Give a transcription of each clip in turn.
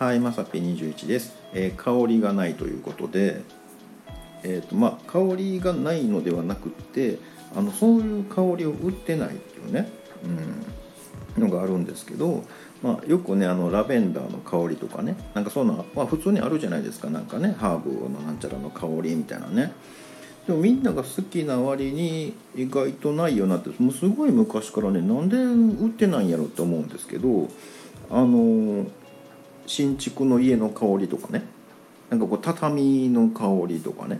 はい、まさぴ21です、えー香りがないということで、えーとまあ、香りがないのではなくってあのそういう香りを売ってないっていうね、うん、のがあるんですけど、まあ、よくねあのラベンダーの香りとかねなんかそういうのは、まあ、普通にあるじゃないですか。なんかねハーブのなんちゃらの香りみたいなね。でもみんなが好きな割に意外とないよなってもうすごい昔からねなんで売ってないんやろって思うんですけどあの新築の家の香りとかね。なんかこう畳の香りとかね、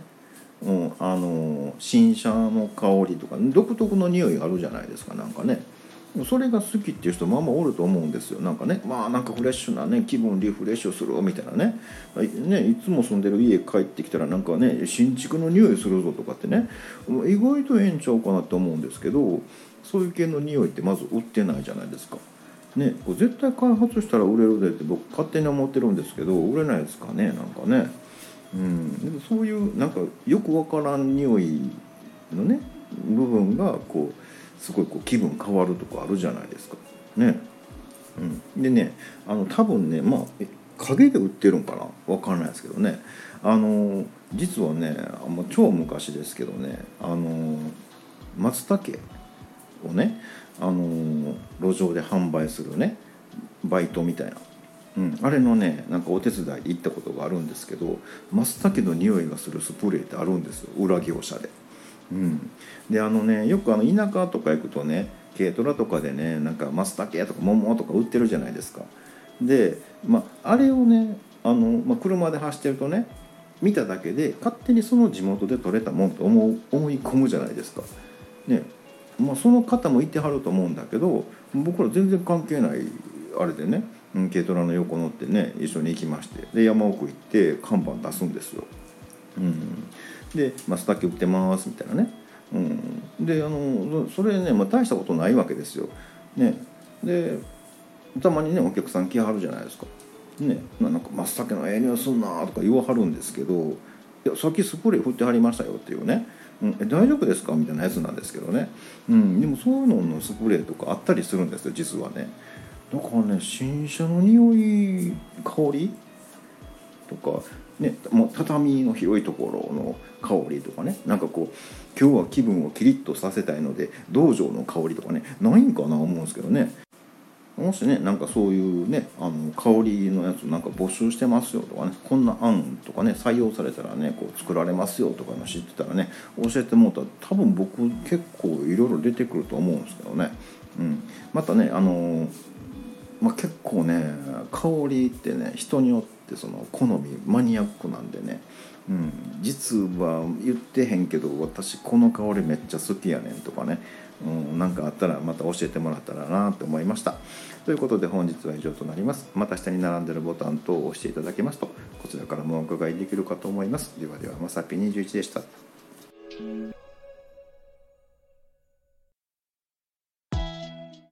うん、あの新車の香りとか独特の匂いがあるじゃないですかなんかね。それが好きっていう人まあまあおると思うんですよ。なんかねまあなんかフレッシュなね気分リフレッシュするみたいなね。ねいつも住んでる家帰ってきたらなんかね新築の匂いするぞとかってね。意外とええんちゃうかなと思うんですけどそういう系の匂いってまず売ってないじゃないですか。ね、これ絶対開発したら売れるでって僕勝手に思ってるんですけど売れないですかねなんかね、うん、でもそういうなんかよくわからん匂いのね部分がこうすごいこう気分変わるとかあるじゃないですか。ね、うん、でねあの多分ねまあえ影で売ってるんかな？わかんないですけどね。あの実はねもう超昔ですけどねあの松茸をねあの路上で販売するねバイトみたいな、うん、あれのねなんかお手伝いで行ったことがあるんですけど松茸の匂いがするスプレーってあるんですよ裏業者で。うん、であのねよくあの田舎とか行くとね軽トラとかでねなんか松茸とか桃とか売ってるじゃないですか。で、まあ、あれをねあの、まあ、車で走ってるとね見ただけで勝手にその地元で取れたもんと思う思い込むじゃないですか。ねまあ、その方もいてはると思うんだけど僕ら全然関係ないあれでね軽トラの横乗ってね一緒に行きましてで山奥行って看板出すんですよ。うん、で「松茸売ってます」みたいなね、うん、であのそれね、まあ、大したことないわけですよ。ね、でたまにねお客さん来はるじゃないですか。ね、なんか松茸のええ匂いすんなとか言わはるんですけど「いやさっきスプレー振ってはりましたよ」っていうね。うん、大丈夫ですか？みたいなやつなんですけどね、うん、でもそういうののスプレーとかあったりするんですよ実はね。だからね新車の匂い香りとか、ね、もう畳の広いところの香りとかね。なんかこう今日は気分をキリッとさせたいので道場の香りとかねないんかな思うんですけどね。もしねなんかそういうねあの香りのやつなんか募集してますよとかねこんな案とかね採用されたらねこう作られますよとかの知ってたらね教えてもうたら多分僕結構いろいろ出てくると思うんですけどね、うん、またねあの、まあ、結構ね香りってね人によってその好みマニアックなんでね。うん、実は言ってへんけど私この香りめっちゃ好きやねんとかね。うん、なんかあったらまた教えてもらったらなと思いました。ということで本日は以上となります。また下に並んでるボタン等を押していただけますとこちらからもお伺いできるかと思います。ではではまさぴ21でした。